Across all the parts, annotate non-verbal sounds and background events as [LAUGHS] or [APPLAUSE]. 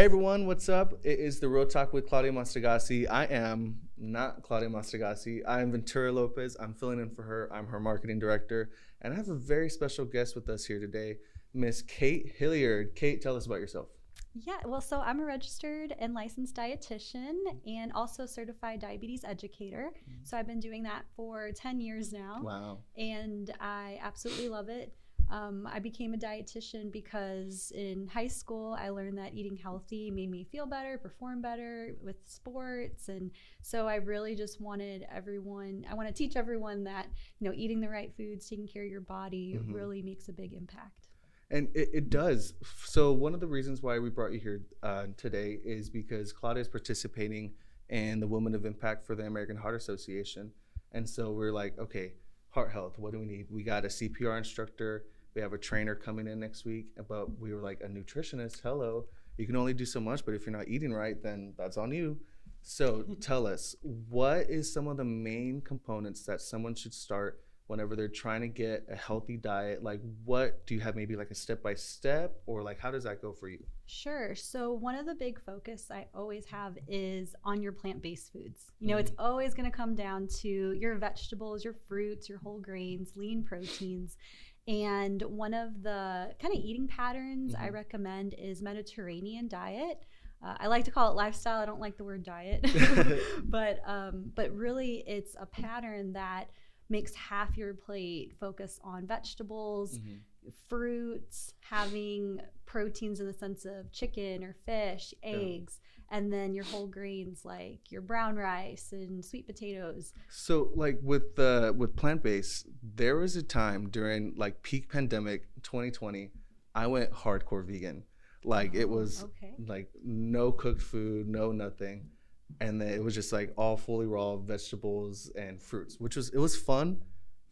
Hey everyone, what's up? It is the Real Talk with Claudia Mostaghasi. I am not Claudia Mostaghasi. I am Ventura Lopez. I'm filling in for her. I'm her marketing director. And I have a very special guest with us here today, Miss Kate Hilliard. Kate, tell us about yourself. Yeah, well, so I'm a registered and licensed dietitian and also certified diabetes educator. Mm-hmm. So I've been doing that for 10 years now. Wow. And I absolutely love it. Um, I became a dietitian because in high school I learned that eating healthy made me feel better, perform better with sports, and so I really just wanted everyone. I want to teach everyone that you know eating the right foods, taking care of your body, Mhm. really makes a big impact. And it, it does. So one of the reasons why we brought you here uh, today is because Claudia is participating in the Women of Impact for the American Heart Association, and so we're like, okay, heart health. What do we need? We got a CPR instructor. We have a trainer coming in next week, but we were like a nutritionist. Hello, you can only do so much, but if you're not eating right, then that's on you. So [LAUGHS] tell us, what is some of the main components that someone should start whenever they're trying to get a healthy diet? Like, what do you have maybe like a step by step, or like how does that go for you? Sure. So one of the big focus I always have is on your plant-based foods. You know, it's Mm-hmm. always going to come down to your vegetables, your fruits, your whole grains, lean proteins. And one of the kind of eating patterns I Mhm. recommend is Mediterranean diet. Uh, I like to call it lifestyle. I don't like the word diet, [LAUGHS] [LAUGHS] but um, but really, it's a pattern that makes half your plate focus on vegetables, Mhm. Fruits, having proteins in the sense of chicken or fish, Yeah. eggs, and then your whole grains like your brown rice and sweet potatoes. So, like with the with plant based, there was a time during like peak pandemic 2020, I went hardcore vegan. Like it Oh, was okay. like no cooked food, no nothing, and then it was just like all fully raw vegetables and fruits, which was it was fun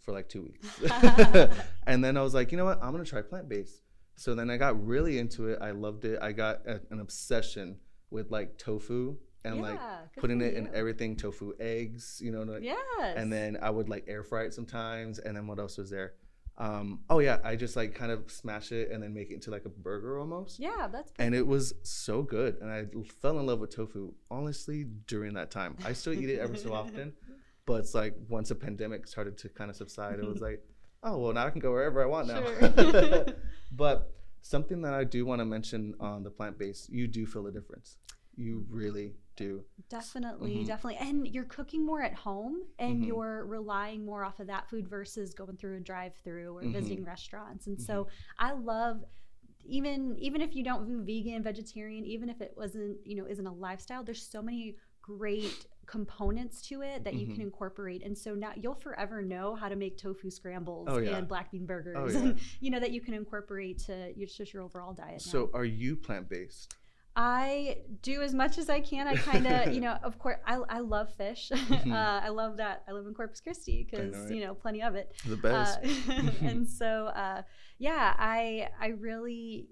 for like two weeks, [LAUGHS] [LAUGHS] and then I was like, you know what, I'm gonna try plant based. So then I got really into it. I loved it. I got a, an obsession with like tofu and like Yeah, good putting it in everything, tofu eggs, you know, like, Yes. and then I would like air fry it sometimes. And then what else was there? Um, oh yeah, I just like kind of smash it and then make it into like a burger almost. yeah, that's And it was so good, and I fell in love with tofu honestly during that time. I still eat it every so often, [LAUGHS] but it's like once a pandemic started to kind of subside, it was like, oh well, now I can go wherever I want now. Sure. [LAUGHS] but something that I do want to mention on the plant based, you do feel a difference. You really do. Definitely, Mhm. definitely. And you're cooking more at home and Mhm. you're relying more off of that food versus going through a drive through or Mhm. visiting restaurants. And so I love even even if you don't do vegan, vegetarian, even if it wasn't, you know, isn't a lifestyle, there's so many great components to it that you Mhm. can incorporate. And so now you'll forever know how to make tofu scrambles Oh, yeah. and black bean burgers Oh, yeah. and [LAUGHS] you know that you can incorporate to your just your overall diet. now. So, are you plant based? I do as much as I can. I kind of, [LAUGHS] you know, of course, I, I love fish. [LAUGHS] Mhm. uh, I love that. I live in Corpus Christi because right? you know plenty of it. The Uh, best. and so, uh, yeah, I I really.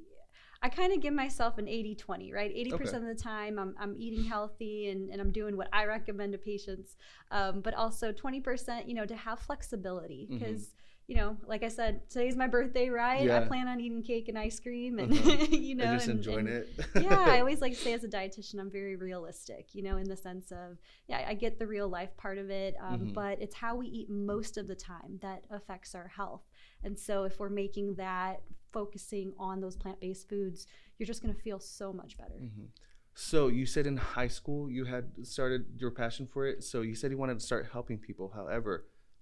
I kind of give myself an 80 20, right? 80% Okay. of the time I'm, I'm eating healthy and, and I'm doing what I recommend to patients. Um, but also 20%, you know, to have flexibility. Because, you know, like I said, today's my birthday, right? I plan on eating cake and ice cream and, Uh-huh. [LAUGHS] you know, and just and- enjoying and- it. [LAUGHS] yeah, I always like to say as a dietitian, I'm very realistic, you know, in the sense of, yeah, I get the real life part of it, um, Mhm. but it's how we eat most of the time that affects our health. And so if we're making that focusing on those plant based foods, you're just going to feel so much better. Mhm. So you said in high school you had started your passion for it. So you said you wanted to start helping people. However,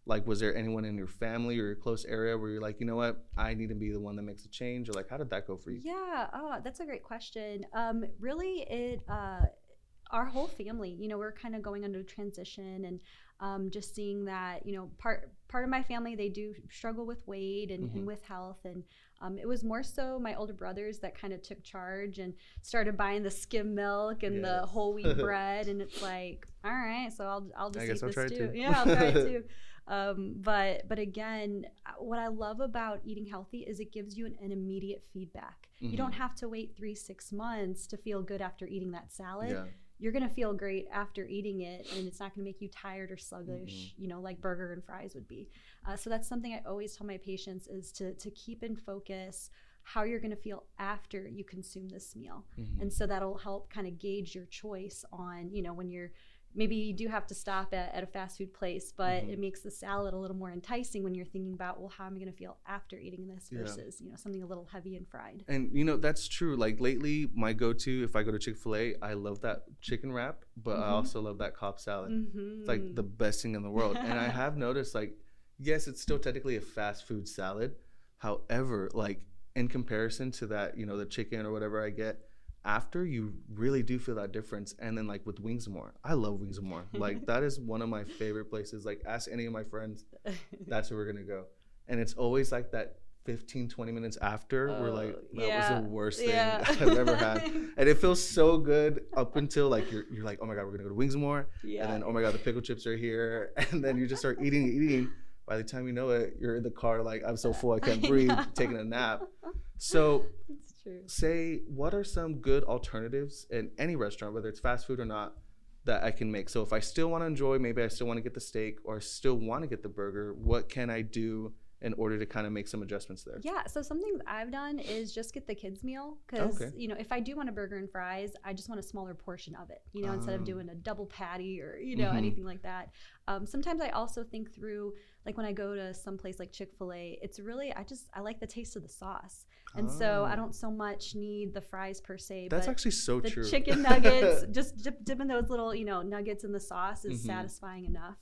like was there anyone in your family or your close area where you're like, you know what, I need to be the one that makes a change, or like how did that go for you? Yeah, oh, that's a great question. Um, really, it uh, our whole family, you know, we're kind of going under transition and um, just seeing that, you know, part part of my family they do struggle with weight and, Mhm. and with health, and um, it was more so my older brothers that kind of took charge and started buying the skim milk and the whole wheat [LAUGHS] bread, and it's like, all right, so I'll I'll just I eat this too. too. Yeah, I'll try it too. [LAUGHS] Um, but but again, what I love about eating healthy is it gives you an, an immediate feedback. You don't Mhm. have to wait three six months to feel good after eating that salad. Yeah. You're gonna feel great after eating it, and it's not gonna make you tired or sluggish. Mm-hmm. You know, like burger and fries would be. Uh, so that's something I always tell my patients is to to keep in focus. how you're going to feel after you consume this meal. Mhm. And so that'll help kind of gauge your choice on, you know, when you're maybe you do have to stop at, at a fast food place, but Mhm. it makes the salad a little more enticing when you're thinking about, well, how am I going to feel after eating this Yeah. versus, you know, something a little heavy and fried. And you know that's true. Like lately, my go-to if I go to Chick Fil A, I love that chicken wrap, but I Mhm. also love that Cobb salad. Mm-hmm. It's like the best thing in the world. and I have [LAUGHS] noticed, like, yes, it's still technically a fast food salad. However, like in comparison to that, you know, the chicken or whatever I get, after you really do feel that difference. And then like with Wings More, I love Wings More. [LAUGHS] Like that is one of my favorite places. Like ask any of my friends, [LAUGHS] that's where we're gonna go. And it's always like that 15, 20 minutes after, we're oh, like, Oh, that yeah, was the worst thing yeah. [LAUGHS] I've ever had. And it feels so good up until like you're, you're like, oh my god, we're gonna go to Wings More, yeah. and then oh my god, the pickle chips are here, and then you just start eating, eating. By the time you know it, you're in the car like I'm so full I [LAUGHS] can't I breathe, know. taking a nap. [LAUGHS] So true. say, what are some good alternatives in any restaurant, whether it's fast food or not, that I can make? So if I still want to enjoy, maybe I still want to get the steak or I still want to get the burger, what can I do in order to kind of make some adjustments there? Yeah, so something I've done is just get the kids meal because Okay. you know if I do want a burger and fries, I just want a smaller portion of it. You know, instead Oh. of doing a double patty or you know Mhm. anything like that. Um, sometimes I also think through like when I go to some place like Chick Fil A, it's really I just I like the taste of the sauce, and so I Oh. don't so much need the fries per se. That's but actually so the true. chicken nuggets, [LAUGHS] just dip, dipping those little you know nuggets in the sauce is Mhm. satisfying enough.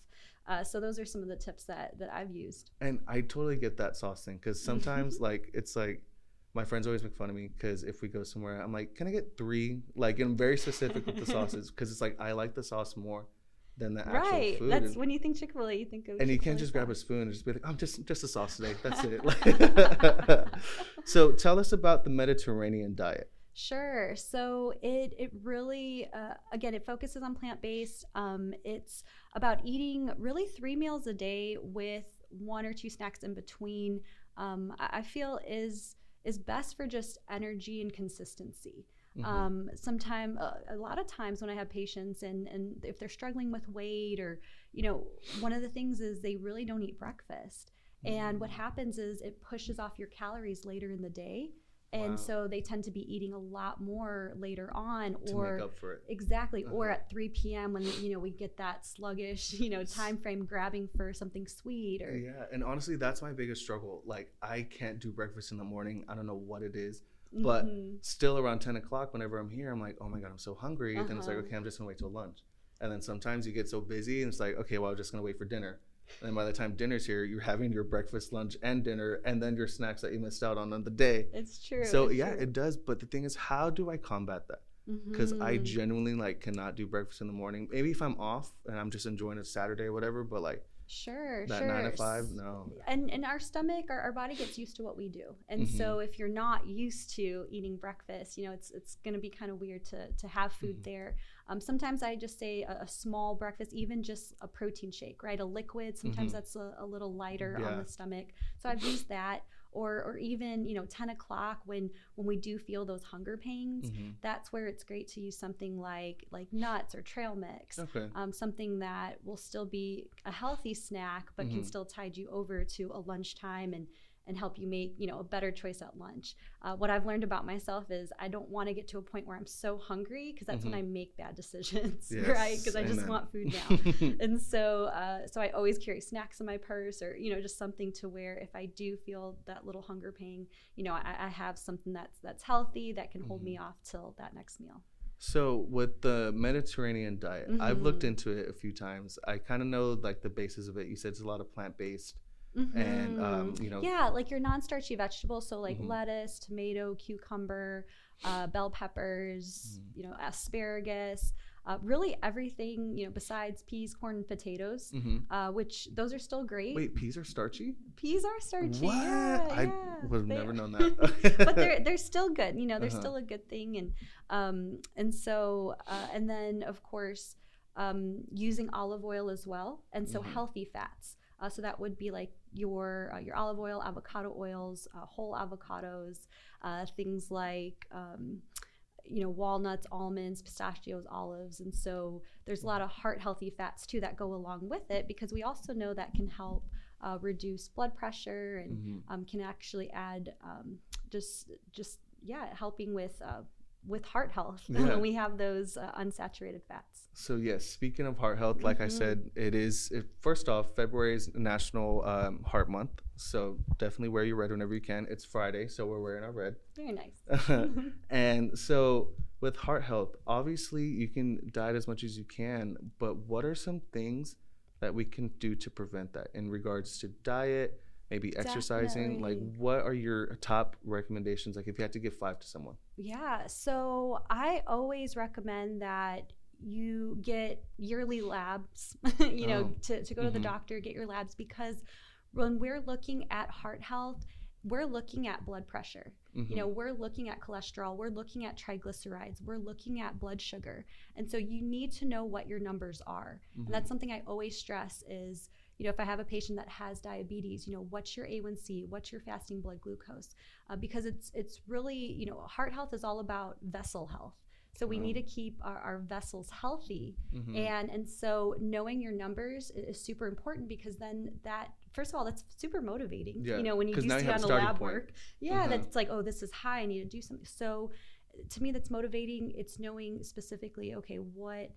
Uh, so those are some of the tips that that I've used. And I totally get that sauce thing because sometimes, [LAUGHS] like, it's like my friends always make fun of me because if we go somewhere, I'm like, can I get three? Like, I'm very specific with the sauces [LAUGHS] because it's like I like the sauce more than the actual Right. food. That's and, when you think Chick Fil A, you think of. and you Chick-fil-A can't just grab a spoon and just be like, I'm just just a sauce today. That's it. [LAUGHS] so tell us about the Mediterranean diet. Sure. So it it really uh, again it focuses on plant based. Um, it's about eating really three meals a day with one or two snacks in between. Um, I, feel is is best for just energy and consistency. Mhm. Um, sometime uh, a lot of times when I have patients and and if they're struggling with weight or you know one of the things is they really don't eat breakfast. And what Mm. happens is it pushes off your calories later in the day. And Wow. so they tend to be eating a lot more later on to or make up for it. exactly or Uh-huh. at 3 p.m. when you know we get that sluggish, you know, time frame grabbing for something sweet or Yeah, and honestly, that's my biggest struggle. Like, I can't do breakfast in the morning. I don't know what it is. but- Mhm. still around 10 o'clock whenever i'm here i'm like oh my god i'm so hungry and then it's like Uh-huh. okay i'm just gonna wait till lunch and then sometimes you get so busy and it's like okay well i'm just gonna wait for dinner and then by the time dinner's here you're having your breakfast lunch and dinner and then your snacks that you missed out on on the day it's true. so it's yeah true. it does but the thing is how do i combat that because i Mhm. genuinely like cannot do breakfast in the morning maybe if i'm off and i'm just enjoying a saturday or whatever but like sure that sure nine to five no and and our stomach our, our body gets used to what we do and Mm-hmm. so if you're not used to eating breakfast you know it's it's going to be kind of weird to to have food Mhm. there um, sometimes i just say a, a small breakfast even just a protein shake right a liquid sometimes Mhm. that's a, a little lighter Yeah. on the stomach so i've used that or or even you know 10 o'clock when when we do feel those hunger pains Mhm. that's where it's great to use something like like nuts or trail mix okay um, something that will still be a healthy snack but can Mhm. still tide you over to a lunchtime and and help you make you know a better choice at lunch uh, what i've learned about myself is i don't want to get to a point where i'm so hungry because that's when Mhm. i make bad decisions [LAUGHS] Yes, right because i just want food now [LAUGHS] and so uh, so i always carry snacks in my purse or you know just something to where if i do feel that little hunger pain you know i, I have something that's that's healthy that can hold me Mm-hmm. off till that next meal So with the Mediterranean diet, I've looked Mhm. into it a few times. I kind of know like the basis of it. You said it's a lot of plant based, and um, Mhm. you know, yeah like your non-starchy vegetables so like Mhm. lettuce tomato cucumber uh, bell peppers Mhm. you know asparagus uh, really everything you know besides peas corn and potatoes hmm uh, which those are still great wait, peas are starchy. peas are starchy What? yeah, I yeah, would have they never known [LAUGHS] that. but they're [LAUGHS] they're still good you know they're Uh-huh. still a good thing and um and so uh, and then of course um using olive oil as well and so Mhm. healthy fats uh, so that would be like your uh, your olive oil avocado oils uh, whole avocados uh, things like um, you know walnuts almonds pistachios olives and so there's a lot of heart healthy fats too that go along with it because we also know that can help uh, reduce blood pressure and Mhm. um, can actually add um, just just yeah helping with uh, with heart health [LAUGHS] Yeah. when we have those uh, unsaturated fats So yes, speaking of heart health, like I Mhm. said, it is it, first off February is National um, Heart Month, so definitely wear your red whenever you can. It's Friday, so we're wearing our red. very nice [LAUGHS] [LAUGHS] and so with heart health, obviously you can diet as much as you can, but what are some things that we can do to prevent that in regards to diet, maybe exercising? Like what are your top recommendations like if you had to give 5 to someone? Yeah, so I always recommend that you get yearly labs, [LAUGHS] you know, Oh. to, to go to the Mhm. doctor, get your labs, because when we're looking at heart health, we're looking at blood pressure. You know, we're looking at cholesterol, we're looking at triglycerides, we're looking at blood sugar. And so you need to know what your numbers are. Mhm. And that's something I always stress is, you know, if I have a patient that has diabetes, you know, what's your A1C, what's your fasting blood glucose? Uh, because it's it's really, you know, heart health is all about vessel health. So we Wow. need to keep our, our vessels healthy. Mhm. And and so knowing your numbers i- is super important because then that first of all that's super motivating. Yeah, You know, when you do see on a the lab point. work. Yeah, Uh-huh. that's like, oh, this is high, I need to do something. So to me that's motivating. It's knowing specifically, okay, what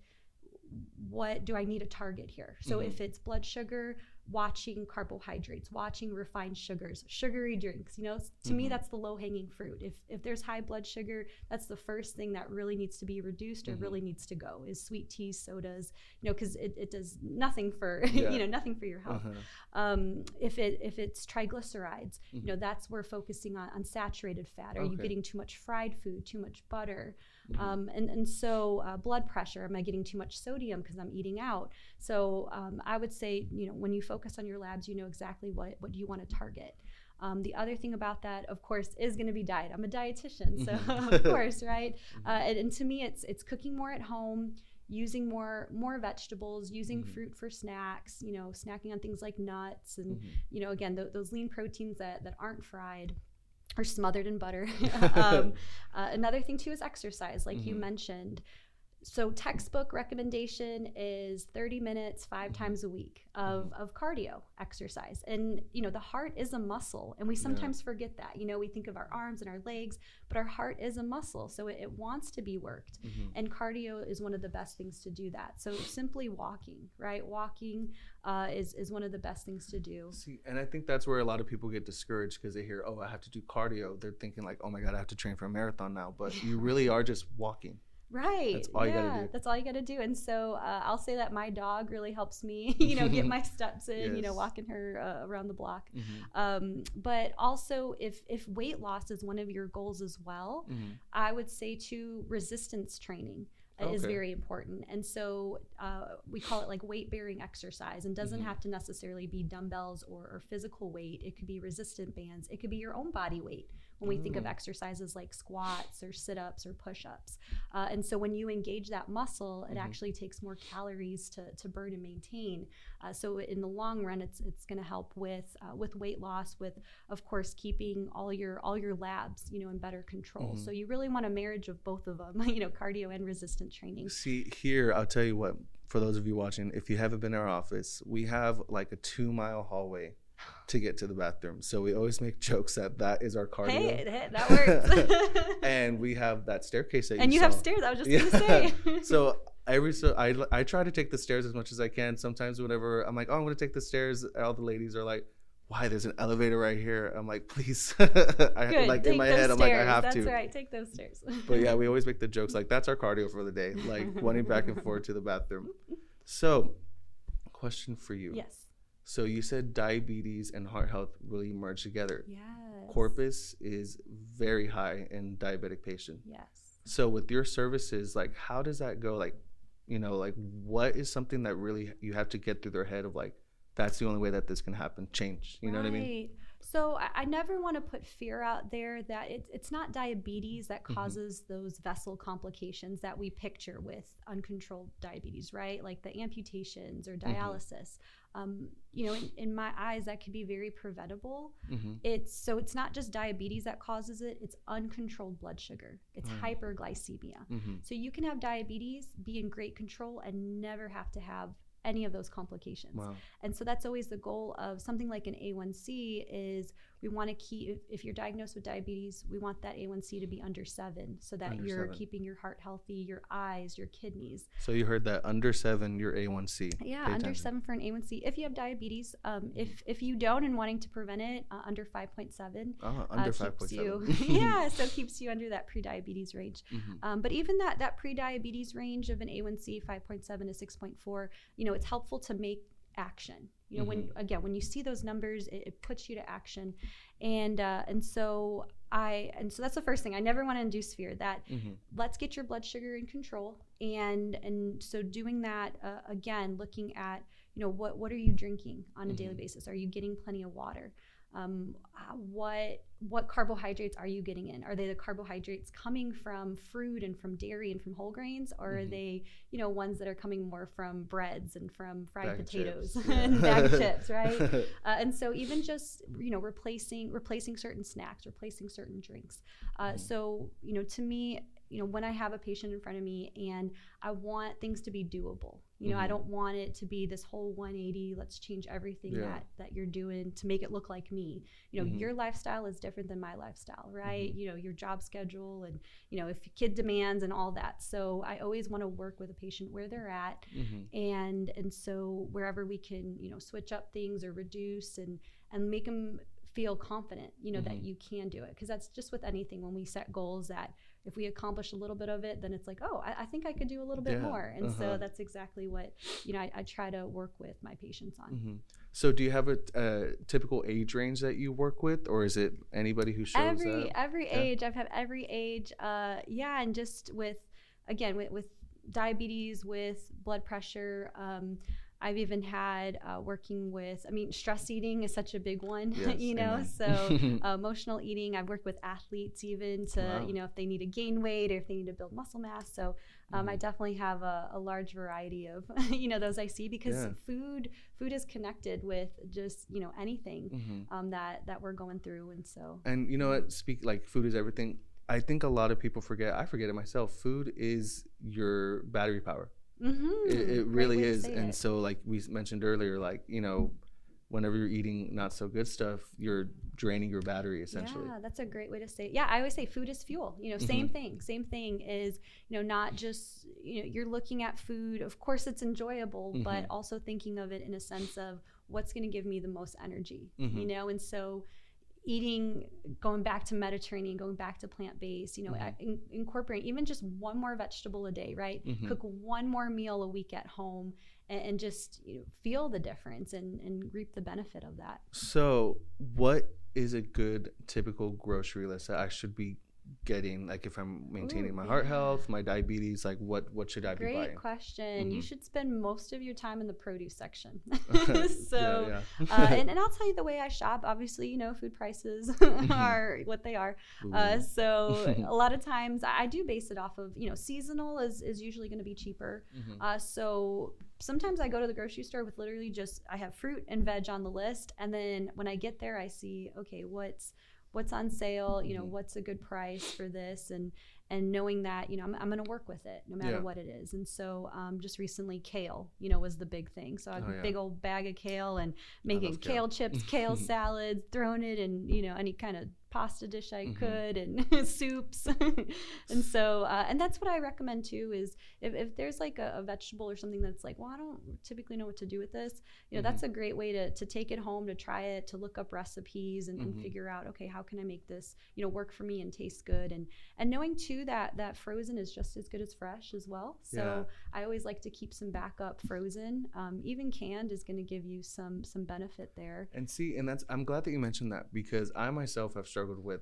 what do I need to target here? So Mhm. if it's blood sugar, watching carbohydrates, watching refined sugars, sugary drinks, you know, to me Mhm. that's the low-hanging fruit. If if there's high blood sugar, that's the first thing that really needs to be reduced or Mhm. really needs to go is sweet teas, sodas, you know, because it, it does nothing for [LAUGHS] Yeah. you know nothing for your health. Uh-huh. Um, if it if it's triglycerides, you know, that's we're focusing on, on saturated fat. Are you getting too much fried food, too much butter? Um, and, and so uh, blood pressure, am I getting too much sodium because I'm eating out? So um, I would say, you know, when you focus on your labs, you know exactly what, what you want to target. Um, the other thing about that, of course, is going to be diet. I'm a dietitian, so Mhm. [LAUGHS] of course, [LAUGHS] right? Mhm. Uh, and, and to me, it's it's cooking more at home, using more more vegetables, using Mhm. fruit for snacks. You know, snacking on things like nuts and Mhm. you know, again, th- those lean proteins that, that aren't fried or smothered in butter. [LAUGHS] [LAUGHS] um, uh, another thing too is exercise, like you Mhm. mentioned. So textbook recommendation is 30 minutes 5 Mhm. times a week of, of cardio exercise. And you know, the heart is a muscle and we Yeah. sometimes forget that. You know, we think of our arms and our legs, but our heart is a muscle, so it, it wants to be worked. Mhm. And cardio is one of the best things to do that. So simply walking, right? Walking uh, is is one of the best things to do. See, and I think that's where a lot of people get discouraged because they hear, "Oh, I have to do cardio." They're thinking like, "Oh my god, I have to train for a marathon now." But [LAUGHS] you really are just walking. Right. That's all you yeah, gotta do. That's all you got to do. And so uh, I'll say that my dog really helps me, [LAUGHS] [LAUGHS] you know, get my steps in, you know, walking her uh, around the block. Mhm. Um, but also, if if weight loss is one of your goals as well, Mhm. I would say to resistance training uh, is very important. And so uh, we call it like weight bearing exercise and doesn't Mhm. have to necessarily be dumbbells or, or physical weight. It could be resistant bands. It could be your own body weight when we think of Mm. exercises like squats or sit ups or push ups. Uh, and so when you engage that muscle, it Mhm. actually takes more calories to, to burn and maintain. Uh, so in the long run, it's it's going to help with uh, with weight loss, with of course keeping all your all your labs you know in better control. Mhm. So you really want a marriage of both of them, [LAUGHS] you know, cardio and resistance training. See, here, I'll tell you what, for those of you watching, if you haven't been in our office, we have like a two mile hallway to get to the bathroom. So we always make jokes that that is our cardio. Hey, hit- that works. [LAUGHS] and we have that staircase that and you saw. have stairs. I was just Yeah. gonna say. [LAUGHS] so every so I I try to take the stairs as much as I can. Sometimes whenever I'm like, oh, I'm gonna take the stairs, all the ladies are like, why? There's an elevator right here. I'm like, please. [LAUGHS] I, Good. like Take in my head, I'm stairs. like, I have That's to. right. Take those stairs. But yeah, we always make the jokes like that's our cardio for the day, like running back and forth to the bathroom. So, question for you. yes. So you said diabetes and heart health really merge together. Yes. Corpus is very high in diabetic patients. Yes. So with your services, like how does that go? Like, you know, like what is something that really you have to get through their head of like that's the only way that this can happen, change. You know what I mean? So I, I never want to put fear out there that it, it's not diabetes that Mhm. causes those vessel complications that we picture with uncontrolled diabetes, right? Like the amputations or Mhm. dialysis. Um, you know, in, in my eyes, that could be very preventable. Mm-hmm. It's so it's not just diabetes that causes it; it's uncontrolled blood sugar. It's Mm. hyperglycemia. Mm-hmm. So you can have diabetes, be in great control, and never have to have any of those complications. Wow. And so that's always the goal of something like an A1C is we want to keep if, if you're diagnosed with diabetes we want that a1c to be under seven so that Under you're seven. keeping your heart healthy your eyes your kidneys So you heard that under seven, your A1C. yeah Pay under attention. seven for an a1c if you have diabetes um, if if you don't and wanting to prevent it uh, under 5.7 Oh, uh, under five keeps you [LAUGHS] yeah [LAUGHS] so keeps you under that pre-diabetes range Mhm. um, but even that that pre-diabetes range of an A1C 5.7 to 6.4, you know, it's helpful to make action. You know, when again when you see those numbers, it, it puts you to action, and uh, and so I and so that's the first thing. I never want to induce fear. That Mhm. let's get your blood sugar in control, and and so doing that uh, again, looking at you know what what are you drinking on a daily Mhm. basis? Are you getting plenty of water? Um, what what carbohydrates are you getting in? Are they the carbohydrates coming from fruit and from dairy and from whole grains, or are Mhm. they you know ones that are coming more from breads and from fried Bag potatoes chips, [LAUGHS] and bag chips, [LAUGHS] right? Uh, and so even just you know replacing replacing certain snacks, replacing certain drinks. Uh, Mhm. So you know to me, you know when I have a patient in front of me and I want things to be doable. You know I Mhm. don't want it to be this whole 180. Let's change everything Yeah. that that you're doing to make it look like me. You know Mhm. your lifestyle is different than my lifestyle, right? Mhm. You know your job schedule and you know if your kid demands and all that. So I always want to work with a patient where they're at Mhm. and and so wherever we can you know switch up things or reduce and and make them feel confident you know that Mhm. you can do it because that's just with anything when we set goals that if we accomplish a little bit of it then it's like oh i, I think i could do a little bit Yeah, more and uh-huh. so that's exactly what you know I, I try to work with my patients on Mhm. So do you have a, a typical age range that you work with, or is it anybody who shows every up? every Yeah. age i've had every age uh yeah and just with again with, with diabetes with blood pressure um I've even had uh, working with, I mean, stress eating is such a big one, [LAUGHS] Yes, you know. amen. So [LAUGHS] uh, emotional eating. I've worked with athletes even to, Wow. you know, if they need to gain weight or if they need to build muscle mass. So um, I Mhm. definitely have a, a large variety of, [LAUGHS] you know, those I see because Yeah. food food is connected with just, you know, anything Mhm. um, that that we're going through, and so And you know what? Speak like food is everything. I think a lot of people forget. I forget it myself. Food is your battery power. Mhm. It, it really is. And it. so, like we mentioned earlier, like you know, whenever you're eating not so good stuff, you're draining your battery essentially. Yeah, that's a great way to say. It. Yeah, I always say food is fuel. You know, Mm-hmm. same thing. Same thing is, you know, not just you know, you're looking at food. Of course, it's enjoyable, but Mhm. also thinking of it in a sense of what's going to give me the most energy. You Mhm. know, and so eating going back to mediterranean going back to plant-based you know Mhm. in, incorporate even just one more vegetable a day right Mhm. cook one more meal a week at home and, and just you know, feel the difference and, and reap the benefit of that So, what is a good typical grocery list that I should be getting? Like, if I'm maintaining Ooh, my heart yeah. health, my diabetes, like what what should I be buying Great question. You Mhm. should spend most of your time in the produce section. [LAUGHS] [LAUGHS] So, yeah. uh, and, [LAUGHS] and I'll tell you the way I shop. Obviously, you know, food prices are what they are. Uh, so a lot of times I do base it off of, you know, seasonal is, is usually going to be cheaper. Mhm. Uh, so sometimes I go to the grocery store with literally just I have fruit and veg on the list, and then when I get there, I see okay, what's what's on sale, you know, Mhm. what's a good price for this, and and knowing that you know I'm, I'm going to work with it no matter Yeah. what it is. And so um, just recently, kale, you know, was the big thing. So I Oh, a yeah. big old bag of kale and making kale. kale chips, [LAUGHS] kale salads, throwing it in you know any kind of pasta dish I Mhm. could and [LAUGHS] soups. [LAUGHS] and so uh, and that's what I recommend too is if, if there's like a, a vegetable or something that's like, well, I don't typically know what to do with this, you know, that's Mm-hmm. a great way to, to take it home, to try it, to look up recipes and, and Mhm. figure out, okay, how can I make this, you know, work for me and taste good. And, and knowing too that that frozen is just as good as fresh as well. So Yeah. I always like to keep some backup frozen. Um, even canned is going to give you some, some benefit there. And see, and that's I'm glad that you mentioned that because I myself have struggled with,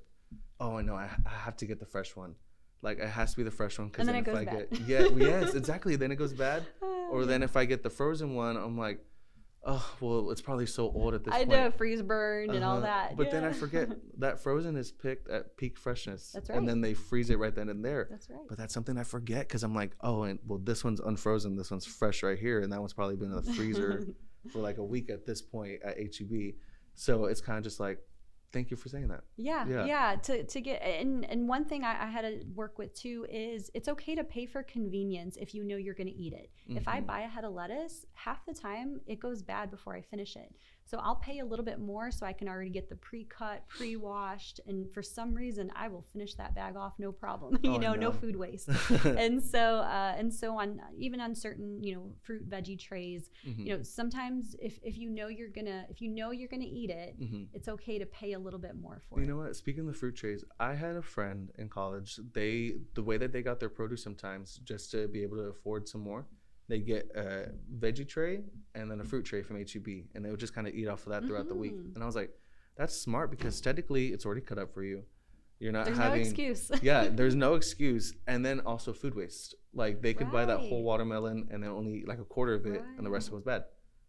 oh no, I, I have to get the fresh one. Like it has to be the fresh one because then then, it if goes I bad. get yeah [LAUGHS] yes exactly then it goes bad Uh, or then if I get the frozen one I'm like oh well it's probably so old at this point. I point. know freeze burned and all Uh-huh. that. But then I forget [LAUGHS] that frozen is picked at peak freshness. That's And then they freeze it right then and there. That's right. But that's something I forget because I'm like, oh, and well, this one's unfrozen, this one's fresh right here, and that one's probably been in the freezer [LAUGHS] for like a week at this point at HEB. So it's kind of just like, thank you for saying that. Yeah, Yeah. yeah. To, to get and and one thing I, I had to work with too is it's okay to pay for convenience if you know you're going to eat it. If I Mhm. buy a head of lettuce, half the time it goes bad before I finish it. So I'll pay a little bit more so I can already get the pre-cut, pre-washed, and for some reason I will finish that bag off no problem. [LAUGHS] you Oh, know, no know. food waste. [LAUGHS] and so uh, and so on even on certain you know fruit veggie trays Mhm. you know sometimes if, if you know you're gonna if you know you're gonna eat it Mhm. it's okay to pay a little bit more for You it You know what? Speaking of the fruit trays, I had a friend in college. They the way that they got their produce sometimes just to be able to afford some more, they get a veggie tray and then a fruit tray from HEB, and they would just kind of eat off of that throughout the week. Mhm. And I was like, that's smart because technically it's already cut up for you. You're not there's having no excuse [LAUGHS] yeah, there's no [LAUGHS] excuse. And then also food waste. Like they could buy that whole watermelon and then only eat like a quarter of it and the rest Right. goes bad.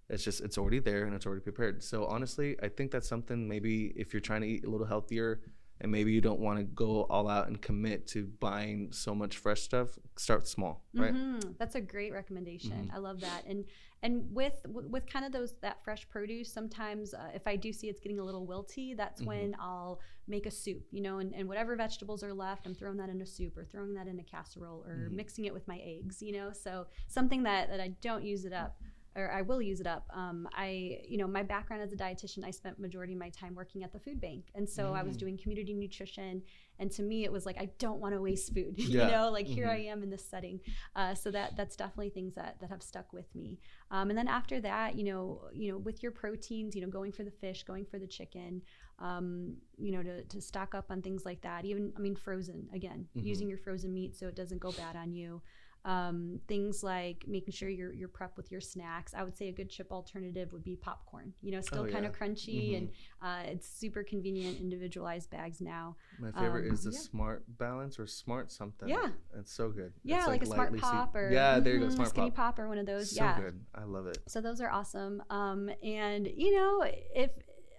It's just it's already there and it's already prepared. So honestly, I think that's something maybe if you're trying to eat a little healthier and maybe you don't want to go all out and commit to buying so much fresh stuff, start small, right? Mhm. That's a great recommendation. Mhm. I love that. And and with with kind of those that fresh produce, sometimes uh, if I do see it's getting a little wilty, that's Mhm. when I'll make a soup. You know, and, and whatever vegetables are left, I'm throwing that in a soup or throwing that in a casserole or Mhm. mixing it with my eggs. You know, so something that that I don't use it up. Or I will use it up. Um, I, you know, my background as a dietitian, I spent majority of my time working at the food bank, and so I was Mm. doing community nutrition. And to me, it was like I don't want to waste food. [LAUGHS] Yeah. you know, like here Mhm. I am in this setting. Uh, so that that's definitely things that that have stuck with me. Um, and then after that, you know, you know, with your proteins, you know, going for the fish, going for the chicken, um, you know, to, to stock up on things like that. Even I mean, frozen again, Mhm. using your frozen meat so it doesn't go bad on you. Um, things like making sure you're you're prep with your snacks. I would say a good chip alternative would be popcorn. You know, still Oh, kind yeah. of crunchy and uh, it's super convenient, individualized bags now. My favorite Um, is the yeah. smart balance or smart something. Yeah. It's so good. Yeah, It's like, a smart pop or Yeah, there you go, Mhm, smart skinny pop. pop or one of those. So yeah, good. I love it. So those are awesome. Um, and you know, if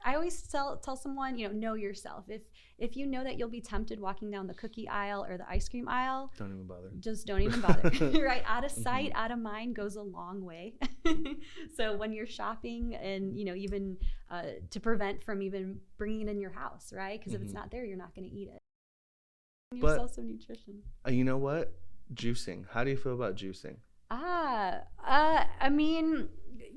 I always tell tell someone, you know, know yourself. If if you know that you'll be tempted walking down the cookie aisle or the ice cream aisle, Don't even bother. just don't even bother. [LAUGHS] [LAUGHS] right? Out of Mhm. sight, out of mind goes a long way. [LAUGHS] so when you're shopping, and you know, even uh, to prevent from even bringing it in your house, right? Because if it's Mhm. not there, you're not going to eat it. Give But- yourself some nutrition. Uh, you know what? Juicing. How do you feel about juicing? Ah, uh, I mean,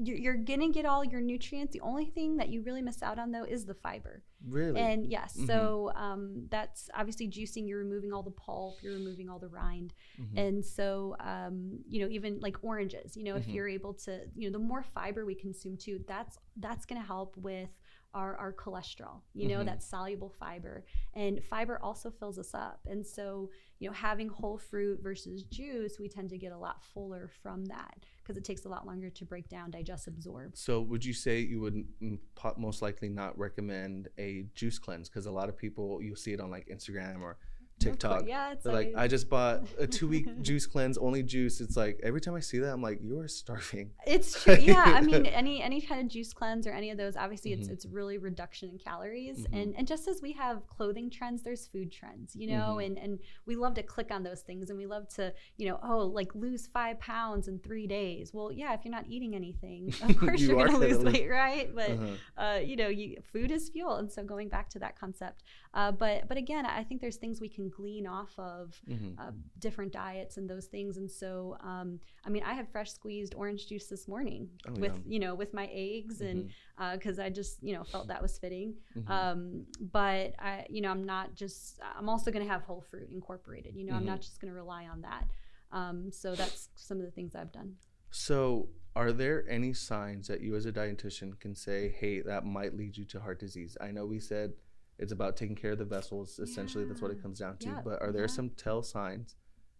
you're, you're gonna get all your nutrients. The only thing that you really miss out on though is the fiber. Really? And yes, Mhm. so um, that's obviously juicing. You're removing all the pulp. You're removing all the rind. Mhm. And so, um, you know, even like oranges. You know, if Mhm. you're able to, you know, the more fiber we consume too, that's that's gonna help with our, our cholesterol, you know, Mhm. that soluble fiber. And fiber also fills us up. And so, you know, having whole fruit versus juice, we tend to get a lot fuller from that because it takes a lot longer to break down, digest, absorb. So, would you say you would most likely not recommend a juice cleanse? Because a lot of people, you'll see it on like Instagram or TikTok. Yeah, it's They're like, I just bought a two week [LAUGHS] juice cleanse, only juice. It's like every time I see that, I'm like, you are starving. It's [LAUGHS] true. Yeah, I mean, [LAUGHS] any any kind of juice cleanse or any of those, obviously, it's Mhm. it's really reduction in calories. Mhm. And and just as we have clothing trends, there's food trends, you know. Mhm. And and we love to click on those things, and we love to, you know, oh, like lose five pounds in three days. Well, yeah, if you're not eating anything, of course You you're gonna lose- weight, right? But Uh-huh. uh, you know, you, food is fuel, and so going back to that concept. Uh, but but again, I think there's things we can glean off of Mhm. uh, different diets and those things. And so, um, I mean, I had fresh squeezed orange juice this morning Oh, with yum. you know with my eggs and Mhm. because I just you know felt that was fitting. Mhm. Um, but I you know I'm not just I'm also going to have whole fruit incorporated. You know I'm Mhm. not just going to rely on that. Um, so that's some of the things I've done. So, are there any signs that you as a dietitian can say, hey, that might lead you to heart disease? I know we said it's about taking care of the vessels. Essentially, that's what it comes down to. Yeah, But are there yeah. some tell signs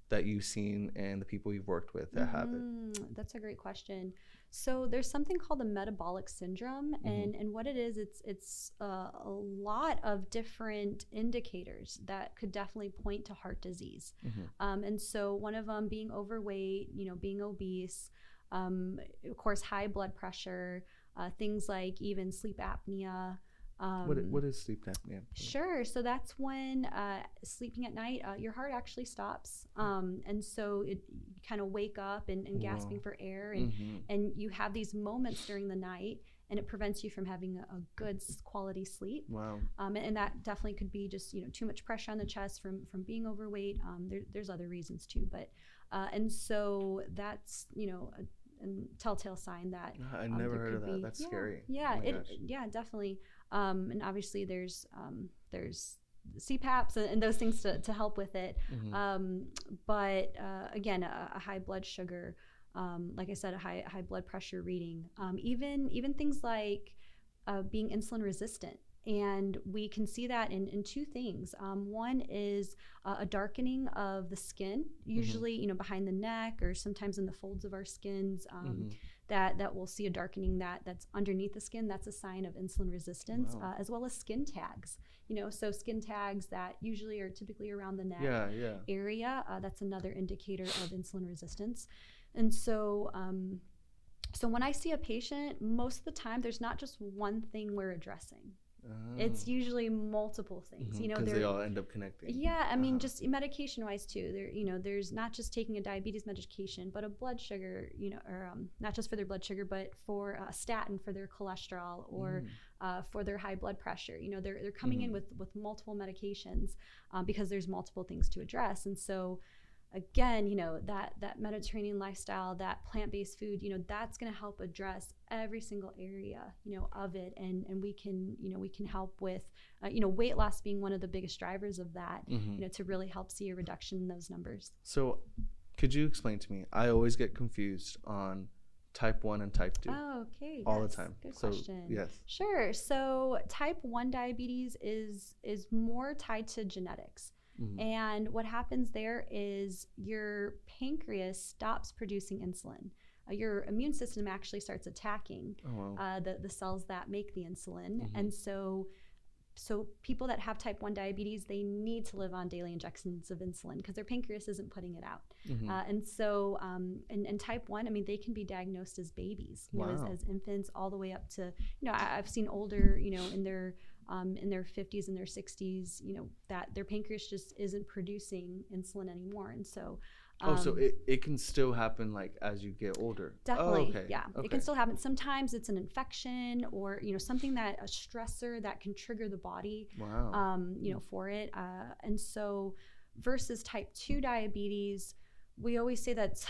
that you've seen and the people you've worked with that have it? Mhm, That's a great question. So there's something called the metabolic syndrome, Mm-hmm. and and what it is, it's it's uh, a lot of different indicators that could definitely point to heart disease. Mhm. Um, and so one of them being overweight, you know, being obese, um, of course, high blood pressure, uh, things like even sleep apnea. Um, what, what is sleep apnea? Sure. So that's when uh, sleeping at night, uh, your heart actually stops, um, and so it kind of wake up and, and gasping Wow. for air, and Mhm. and you have these moments during the night, and it prevents you from having a, a good quality sleep. Wow. Um, and, and that definitely could be just you know too much pressure on the chest from from being overweight. Um, there, there's other reasons too, but uh, and so that's you know. A, telltale sign that I um, never heard of that. be- That's yeah, scary. Yeah, Oh it gosh. yeah definitely. Um, and obviously there's um, there's CPAPs and, and those things to, to help with it. Mhm. Um, but uh, again, a, a high blood sugar, um, like I said, a high high blood pressure reading, um, even even things like uh, being insulin resistant. And we can see that in, in two things. Um, one is uh, a darkening of the skin, usually you know behind the neck or sometimes in the folds of our skins. Um, Mhm. That that we'll see a darkening that that's underneath the skin. That's a sign of insulin resistance, Wow. uh, as well as skin tags. You know, so skin tags that usually are typically around the neck Yeah, yeah. area. Uh, that's another indicator of insulin resistance. And so, um, so when I see a patient, most of the time there's not just one thing we're addressing. It's Oh. usually multiple things. Mhm, You know, they all end up connecting. yeah, I mean, Uh-huh. just medication wise too. There, you know, there's not just taking a diabetes medication, but a blood sugar, you know, or um, not just for their blood sugar, but for a statin for their cholesterol or Mm. uh, for their high blood pressure. You know, they're they're coming in Mhm. with with multiple medications um, because there's multiple things to address, and so again, you know, that that Mediterranean lifestyle, that plant based food, you know, that's going to help address every single area, you know, of it, and and we can, you know, we can help with, uh, you know, weight loss being one of the biggest drivers of that Mhm. you know, to really help see a reduction in those numbers. So, could you explain to me? I always get confused on type one and type two Oh, okay. all yes, the time. Good so, question. yes. Sure. So type one diabetes is is more tied to genetics. Mhm. And what happens there is your pancreas stops producing insulin. Uh, your immune system actually starts attacking Oh wow. uh, the, the cells that make the insulin. Mhm. And so so people that have type 1 diabetes, they need to live on daily injections of insulin because their pancreas isn't putting it out. Mhm. Uh, and so, um, and, and type one, I mean, they can be diagnosed as babies, you know, as, as infants, all the way up to, you know, I, I've seen older, you know, in their um, in their 50s and their 60s, you know, that their pancreas just isn't producing insulin anymore, and so. oh, so um, it, it can still happen like as you get older. Definitely, Oh, okay. yeah. Okay. It can still happen. Sometimes it's an infection or you know something that a stressor that can trigger the body Wow. um, you know, for it. Uh, and so, versus type 2 diabetes, we always say that's c-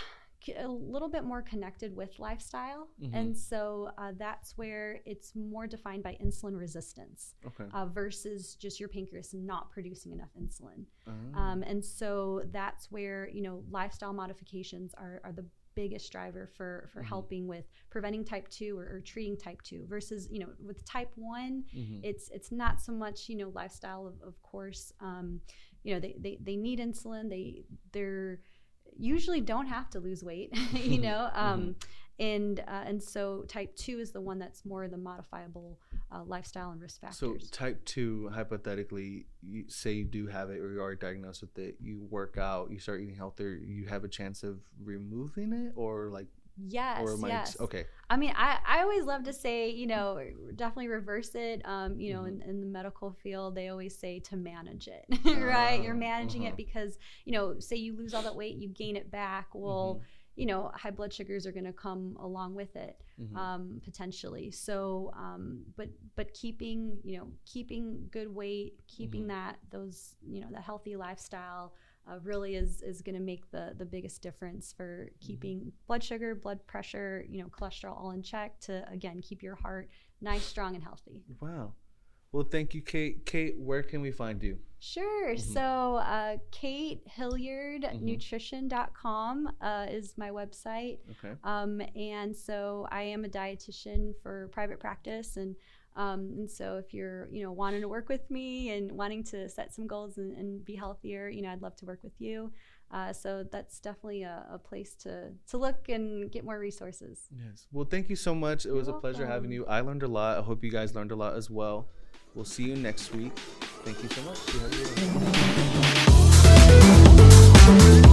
a little bit more connected with lifestyle. Mhm. And so, uh, that's where it's more defined by insulin resistance okay. uh, versus just your pancreas not producing enough insulin. Oh. Um, and so, that's where, you know, lifestyle modifications are, are the biggest driver for for Mhm. helping with preventing type 2 or, or treating type 2 versus you know with type 1 Mhm. it's it's not so much you know lifestyle of, of course um, you know they, they they need insulin they they're usually don't have to lose weight [LAUGHS] you know um, and uh, and so type 2 is the one that's more the modifiable uh, lifestyle and risk factors. So type two, hypothetically, you say you do have it or you are diagnosed with it. You work out, you start eating healthier. You have a chance of removing it, or like, yes or am I okay? I mean, I, I always love to say, you know, definitely reverse it. Um, you know, Mhm. in, in the medical field, they always say to manage it, [LAUGHS] right? You're Ah, managing uh-huh. it because, you know, say you lose all that weight, you gain it back. Well, Mhm. you know, high blood sugars are going to come along with it Mhm. um, potentially. So, um, but but keeping you know keeping good weight, keeping Mhm. that those you know that healthy lifestyle uh, really is is going to make the the biggest difference for Mm-hmm. keeping blood sugar, blood pressure, you know, cholesterol all in check to again keep your heart nice, strong, and healthy. wow. Well, thank you, Kate. Kate, where can we find you? Sure. Mhm. So, uh, Kate Hilliard Mhm. Nutrition.com uh, is my website. Okay. Um, and so I am a dietitian for private practice, and um, and so if you're you know wanting to work with me and wanting to set some goals and, and be healthier, you know I'd love to work with you. Uh, so that's definitely a, a place to to look and get more resources. Yes. Well, thank you so much. It You're was a pleasure having you. I learned a lot. I hope you guys learned a lot as well. We'll see you next week. Thank you so much.